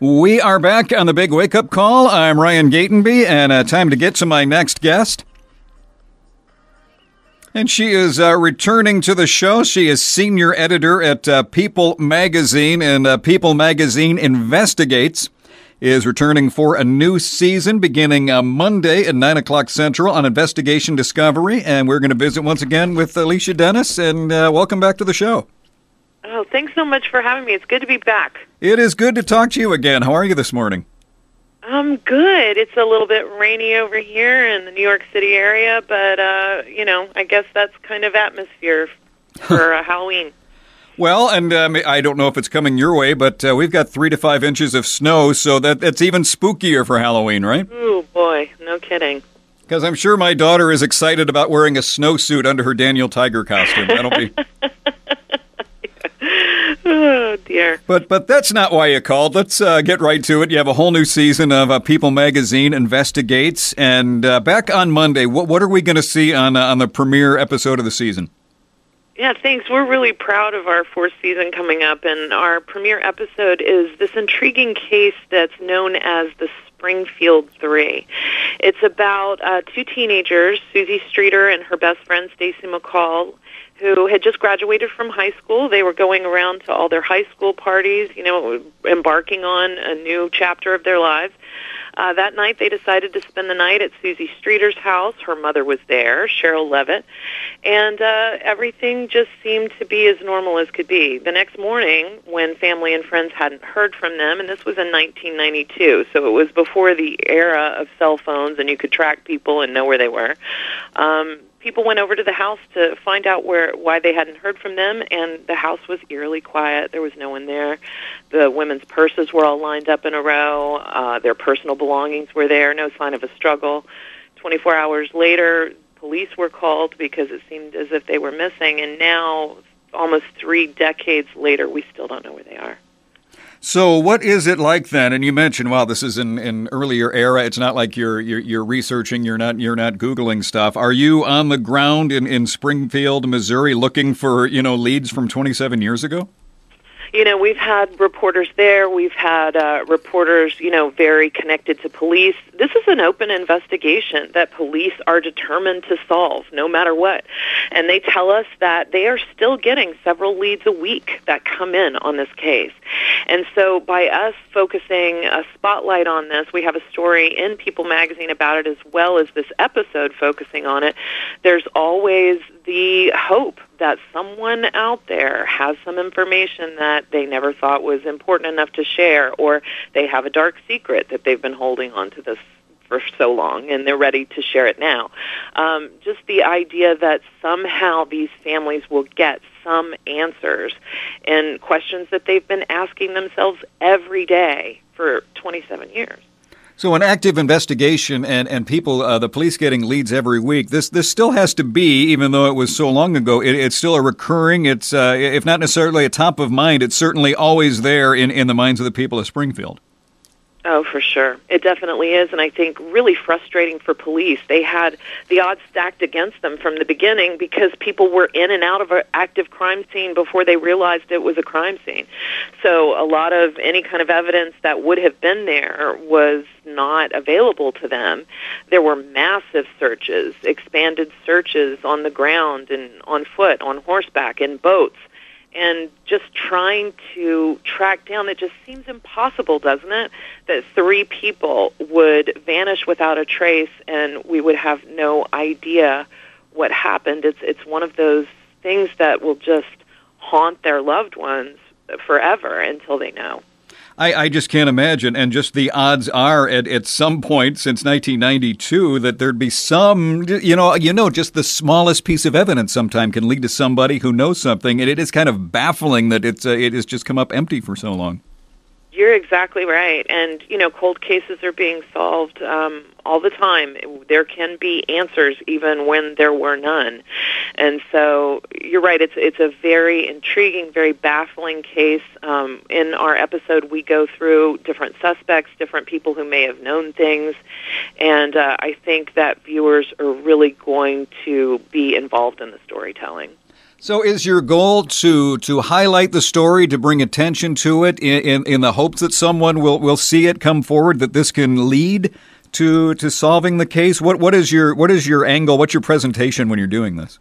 We are back on the big wake up call. I'm Ryan Gatenby, and uh, time to get to my next guest. And she is uh, returning to the show. She is senior editor at uh, People Magazine, and uh, People Magazine Investigates is returning for a new season beginning uh, Monday at 9 o'clock Central on Investigation Discovery. And we're going to visit once again with Alicia Dennis, and uh, welcome back to the show. Oh, thanks so much for having me. It's good to be back. It is good to talk to you again. How are you this morning? I'm good. It's a little bit rainy over here in the New York City area, but uh, you know, I guess that's kind of atmosphere for uh, Halloween. Well, and um, I don't know if it's coming your way, but uh, we've got three to five inches of snow, so that that's even spookier for Halloween, right? Oh boy, no kidding. Because I'm sure my daughter is excited about wearing a snowsuit under her Daniel Tiger costume. That'll be. dear. But but that's not why you called. Let's uh, get right to it. You have a whole new season of uh, People Magazine investigates, and uh, back on Monday. What what are we going to see on uh, on the premiere episode of the season? Yeah, thanks. We're really proud of our fourth season coming up, and our premiere episode is this intriguing case that's known as the Springfield Three. It's about uh, two teenagers, Suzie Streeter and her best friend Stacy McCall, had just graduated from high school. They were going around to all their high school parties, you know, embarking on a new chapter of their lives. Uh, that night, they decided to spend the night at Suzie Streeter's house. Her mother was there, Sherrill Levitt, and uh, everything just seemed to be as normal as could be. The next morning, when family and friends hadn't heard from them, and this was in 1992, so it was before the era of cell phones and you could track people and know where they were. Um, people went over to the house to find out where why they hadn't heard from them and the house was eerily quiet. There was no one there. The women's purses were all lined up in a row. Uh their personal belongings were there. No sign of a struggle. 24 hours later police were called because it seemed as if they were missing and now almost 3 decades later we still don't know where they are so, what is it like then? And you mentioned, well, this is in an earlier era. It's not like you're, you're, you're researching. You're not you're not googling stuff. Are you on the ground in in Springfield, Missouri, looking for you know leads from 27 years ago? You know, we've had reporters there. We've had uh, reporters, you know, very connected to police. This is an open investigation that police are determined to solve, no matter what. And they tell us that they are still getting several leads a week that come in on this case. And so, by us focusing a spotlight on this, we have a story in People Magazine about it, as well as this episode focusing on it. There's always the hope that someone out there has some information that they never thought was important enough to share, or they have a dark secret that they've been holding on to this for so long and they're ready to share it now. Um, just the idea that somehow these families will get some answers and questions that they've been asking themselves every day for 27 years. So, an active investigation and, and people, uh, the police getting leads every week. This this still has to be, even though it was so long ago. It, it's still a recurring. It's uh, if not necessarily a top of mind, it's certainly always there in, in the minds of the people of Springfield. Oh, for sure. It definitely is. And I think really frustrating for police. They had the odds stacked against them from the beginning because people were in and out of an active crime scene before they realized it was a crime scene. So a lot of any kind of evidence that would have been there was not available to them. There were massive searches, expanded searches on the ground and on foot, on horseback, in boats and just trying to track down it just seems impossible doesn't it that three people would vanish without a trace and we would have no idea what happened. It's it's one of those things that will just haunt their loved ones forever until they know I, I just can't imagine. And just the odds are at, at some point since 1992 that there'd be some, you know, you know, just the smallest piece of evidence sometime can lead to somebody who knows something. And it is kind of baffling that it's uh, it has just come up empty for so long. You're exactly right. And, you know, cold cases are being solved um, all the time. There can be answers even when there were none. And so you're right. It's, it's a very intriguing, very baffling case. Um, in our episode, we go through different suspects, different people who may have known things. And uh, I think that viewers are really going to be involved in the storytelling. So, is your goal to to highlight the story, to bring attention to it, in, in, in the hopes that someone will, will see it come forward, that this can lead to to solving the case? What what is your what is your angle? What's your presentation when you're doing this?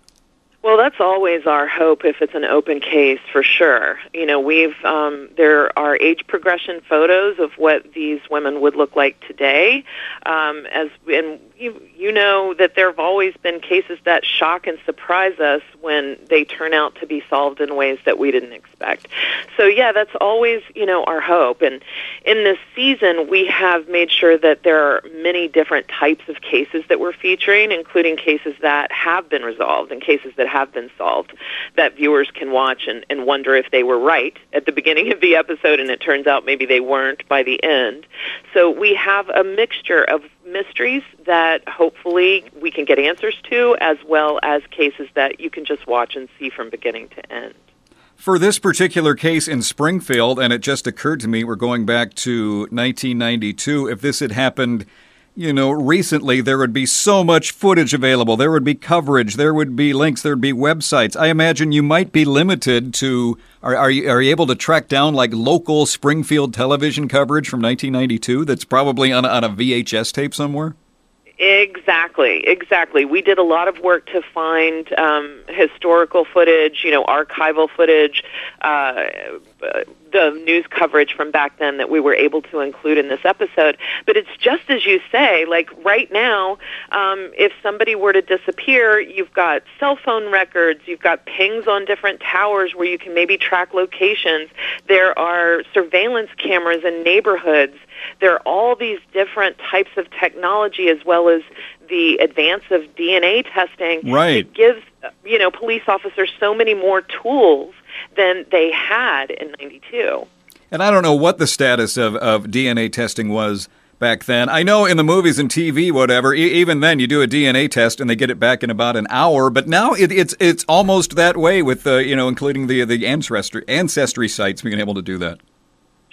Well, that's always our hope if it's an open case, for sure. You know, we've um, there are age progression photos of what these women would look like today, um, as and you you know that there have always been cases that shock and surprise us when they turn out to be solved in ways that we didn't expect. So yeah, that's always you know our hope. And in this season, we have made sure that there are many different types of cases that we're featuring, including cases that have been resolved and cases that have been solved that viewers can watch and, and wonder if they were right at the beginning of the episode, and it turns out maybe they weren't by the end. So we have a mixture of mysteries that hopefully we can get answers to, as well as cases that you can just watch and see from beginning to end. For this particular case in Springfield, and it just occurred to me, we're going back to 1992. If this had happened you know, recently there would be so much footage available. There would be coverage. There would be links. There would be websites. I imagine you might be limited to. Are, are, you, are you able to track down like local Springfield television coverage from 1992 that's probably on, on a VHS tape somewhere? Exactly, exactly. We did a lot of work to find um, historical footage, you know, archival footage, uh, the news coverage from back then that we were able to include in this episode. But it's just as you say, like right now, um, if somebody were to disappear, you've got cell phone records, you've got pings on different towers where you can maybe track locations. There are surveillance cameras in neighborhoods there are all these different types of technology as well as the advance of DNA testing. Right. It gives you know police officers so many more tools than they had in 92. And I don't know what the status of, of DNA testing was back then. I know in the movies and TV, whatever, e- even then you do a DNA test and they get it back in about an hour. But now it, it's it's almost that way with the you know including the the ancestry ancestry sites being able to do that.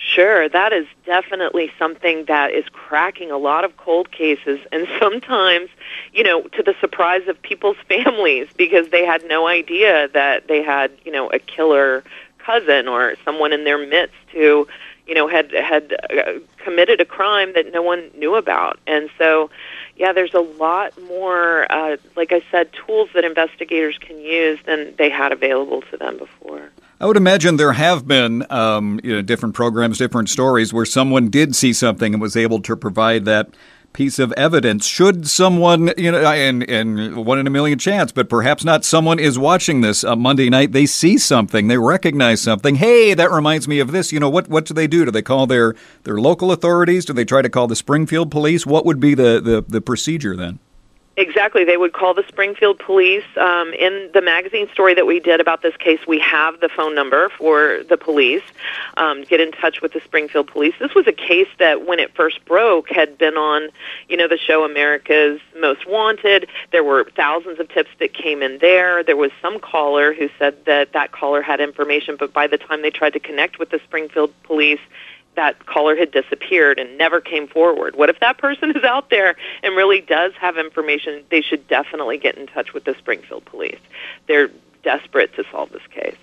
Sure, that is definitely something that is cracking a lot of cold cases, and sometimes, you know, to the surprise of people's families because they had no idea that they had, you know, a killer cousin or someone in their midst who, you know, had had uh, committed a crime that no one knew about, and so. Yeah, there's a lot more, uh, like I said, tools that investigators can use than they had available to them before. I would imagine there have been um, you know, different programs, different stories where someone did see something and was able to provide that piece of evidence. Should someone, you know, and, and one in a million chance, but perhaps not someone is watching this uh, Monday night, they see something, they recognize something. Hey, that reminds me of this. You know, what, what do they do? Do they call their, their local authorities? Do they try to call the Springfield police? What would be the, the, the procedure then? Exactly. They would call the Springfield police. Um, in the magazine story that we did about this case, we have the phone number for the police. Um, get in touch with the Springfield police. This was a case that, when it first broke, had been on, you know, the show America's Most Wanted. There were thousands of tips that came in there. There was some caller who said that that caller had information, but by the time they tried to connect with the Springfield police, that caller had disappeared and never came forward. What if that person is out there and really does have information? They should definitely get in touch with the Springfield police. They're desperate to solve this case.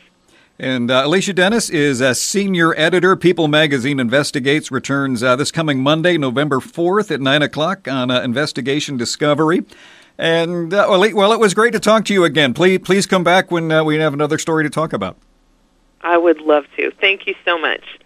And uh, Alicia Dennis is a senior editor. People Magazine Investigates returns uh, this coming Monday, November 4th at 9 o'clock on uh, Investigation Discovery. And, uh, well, it was great to talk to you again. Please, please come back when uh, we have another story to talk about. I would love to. Thank you so much.